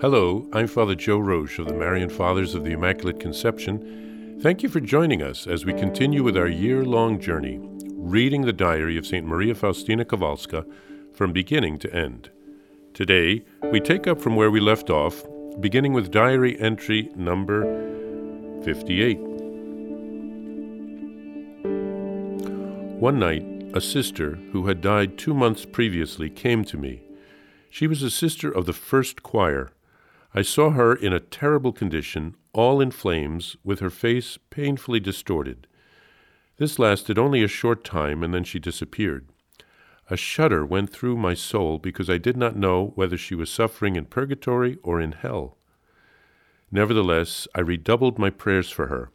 Hello, I'm Father Joe Roesch of the Marian Fathers of the Immaculate Conception. Thank you for joining us as we continue with our year long journey, reading the diary of St. Maria Faustina Kowalska from beginning to end. Today, we take up from where we left off, beginning with diary entry number 58. One night, a sister who had died two months previously came to me. She was a sister of the first choir I saw her in a terrible condition, all in flames, with her face painfully distorted. This lasted only a short time, and then she disappeared. A shudder went through my soul because I did not know whether she was suffering in purgatory or in hell. Nevertheless, I redoubled my prayers for her.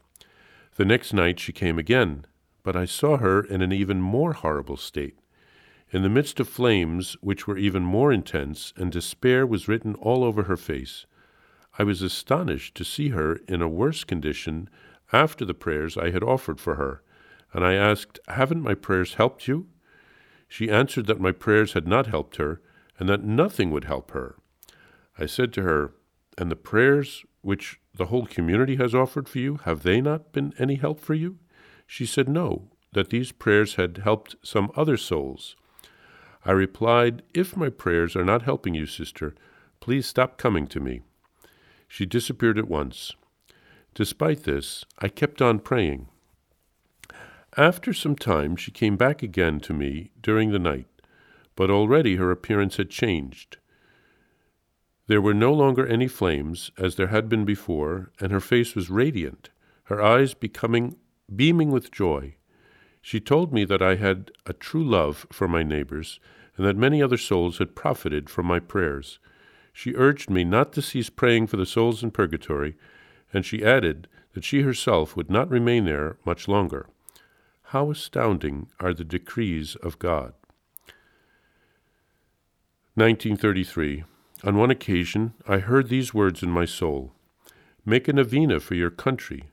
The next night she came again, but I saw her in an even more horrible state. In the midst of flames, which were even more intense, and despair was written all over her face, I was astonished to see her in a worse condition after the prayers I had offered for her, and I asked, Haven't my prayers helped you? She answered that my prayers had not helped her, and that nothing would help her. I said to her, And the prayers which the whole community has offered for you, have they not been any help for you? She said, No, that these prayers had helped some other souls. I replied, If my prayers are not helping you, sister, please stop coming to me. She disappeared at once. Despite this, I kept on praying. After some time, she came back again to me during the night, but already her appearance had changed. There were no longer any flames, as there had been before, and her face was radiant, her eyes becoming beaming with joy. She told me that I had a true love for my neighbors, and that many other souls had profited from my prayers. She urged me not to cease praying for the souls in purgatory, and she added that she herself would not remain there much longer. How astounding are the decrees of God! 1933. On one occasion, I heard these words in my soul Make a novena for your country,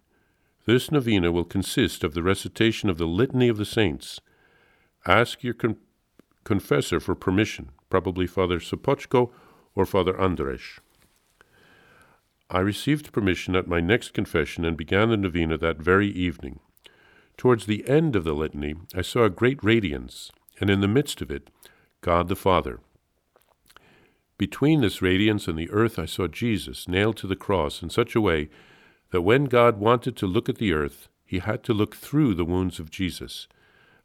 this novena will consist of the recitation of the Litany of the Saints. Ask your con- confessor for permission, probably Father Sopochko or Father Andrasz. I received permission at my next confession and began the novena that very evening. Towards the end of the litany, I saw a great radiance, and in the midst of it, God the Father. Between this radiance and the earth, I saw Jesus nailed to the cross in such a way that when God wanted to look at the earth, he had to look through the wounds of Jesus.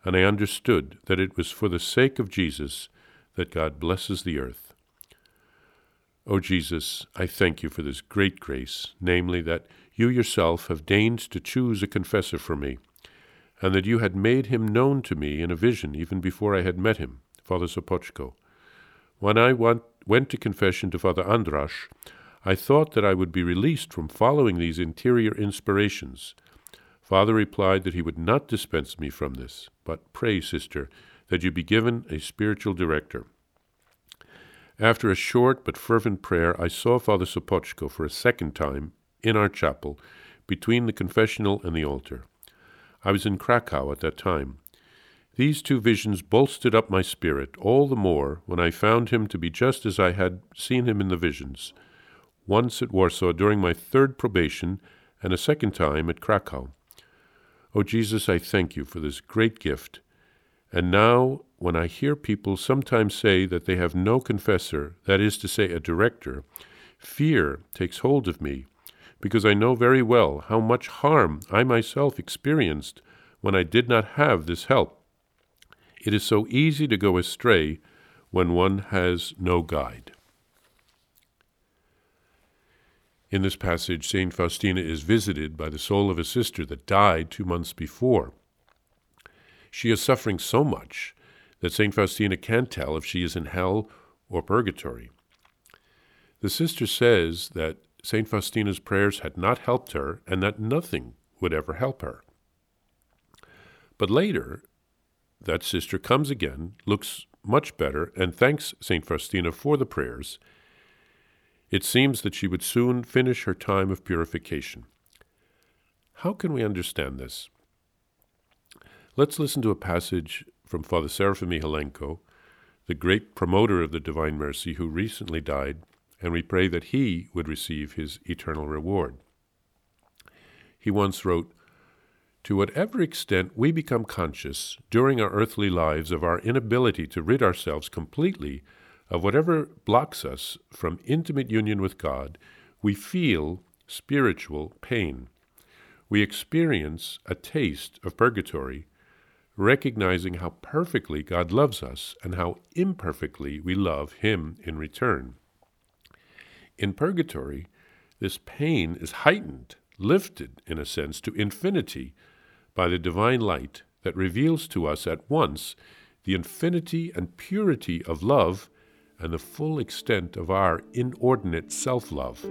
And I understood that it was for the sake of Jesus that God blesses the earth. O oh Jesus, I thank you for this great grace, namely that you yourself have deigned to choose a confessor for me, and that you had made him known to me in a vision even before I had met him, Father Sopochko. When I went, went to confession to Father Andrasz, I thought that I would be released from following these interior inspirations. Father replied that he would not dispense me from this, but pray, sister, that you be given a spiritual director. After a short but fervent prayer, I saw Father Sopochko for a second time in our chapel, between the confessional and the altar. I was in Krakow at that time. These two visions bolstered up my spirit all the more when I found him to be just as I had seen him in the visions once at Warsaw during my third probation, and a second time at Krakow. O oh, Jesus, I thank you for this great gift. And now, when I hear people sometimes say that they have no confessor, that is to say, a director, fear takes hold of me, because I know very well how much harm I myself experienced when I did not have this help. It is so easy to go astray when one has no guide. In this passage, St. Faustina is visited by the soul of a sister that died two months before. She is suffering so much that St. Faustina can't tell if she is in hell or purgatory. The sister says that St. Faustina's prayers had not helped her and that nothing would ever help her. But later, that sister comes again, looks much better, and thanks St. Faustina for the prayers it seems that she would soon finish her time of purification. How can we understand this? Let's listen to a passage from Father Seraphim Michalenko, the great promoter of the Divine Mercy who recently died and we pray that he would receive his eternal reward. He once wrote, To whatever extent we become conscious during our earthly lives of our inability to rid ourselves completely of whatever blocks us from intimate union with God, we feel spiritual pain. We experience a taste of purgatory, recognizing how perfectly God loves us and how imperfectly we love Him in return. In purgatory, this pain is heightened, lifted, in a sense, to infinity by the divine light that reveals to us at once the infinity and purity of love and the full extent of our inordinate self love.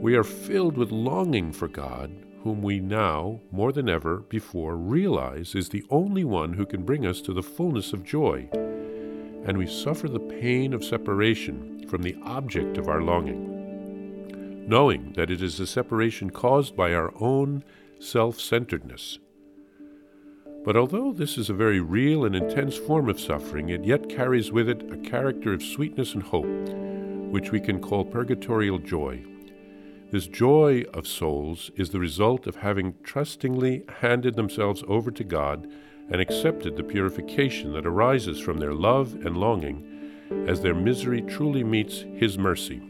We are filled with longing for God, whom we now, more than ever before, realize is the only one who can bring us to the fullness of joy. And we suffer the pain of separation from the object of our longing, knowing that it is a separation caused by our own self centeredness. But although this is a very real and intense form of suffering, it yet carries with it a character of sweetness and hope, which we can call purgatorial joy. This joy of souls is the result of having trustingly handed themselves over to God and accepted the purification that arises from their love and longing as their misery truly meets His mercy.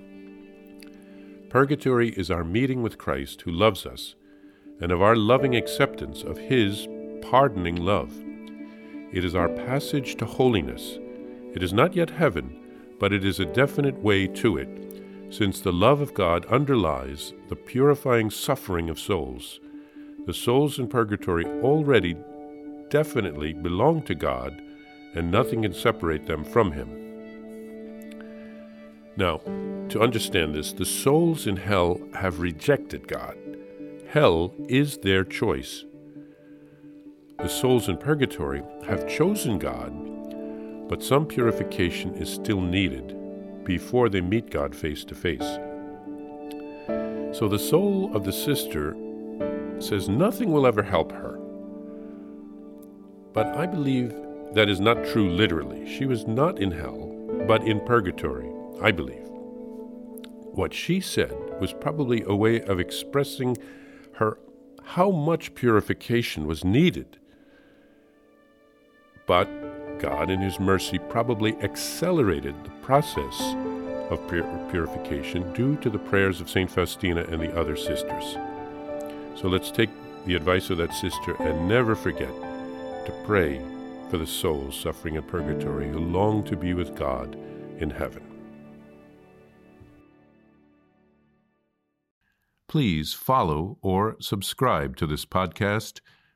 Purgatory is our meeting with Christ who loves us, and of our loving acceptance of His pardoning love. It is our passage to holiness. It is not yet heaven, but it is a definite way to it, since the love of God underlies the purifying suffering of souls. The souls in purgatory already definitely belong to God, and nothing can separate them from Him. Now, to understand this, the souls in hell have rejected God. Hell is their choice the souls in purgatory have chosen God, but some purification is still needed before they meet God face to face. So the soul of the sister says nothing will ever help her. But I believe that is not true literally. She was not in hell, but in purgatory, I believe. What she said was probably a way of expressing her how much purification was needed but God, in His mercy, probably accelerated the process of pur- purification due to the prayers of St. Faustina and the other sisters. So let's take the advice of that sister and never forget to pray for the souls suffering in purgatory who long to be with God in heaven. Please follow or subscribe to this podcast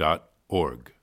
Plus org.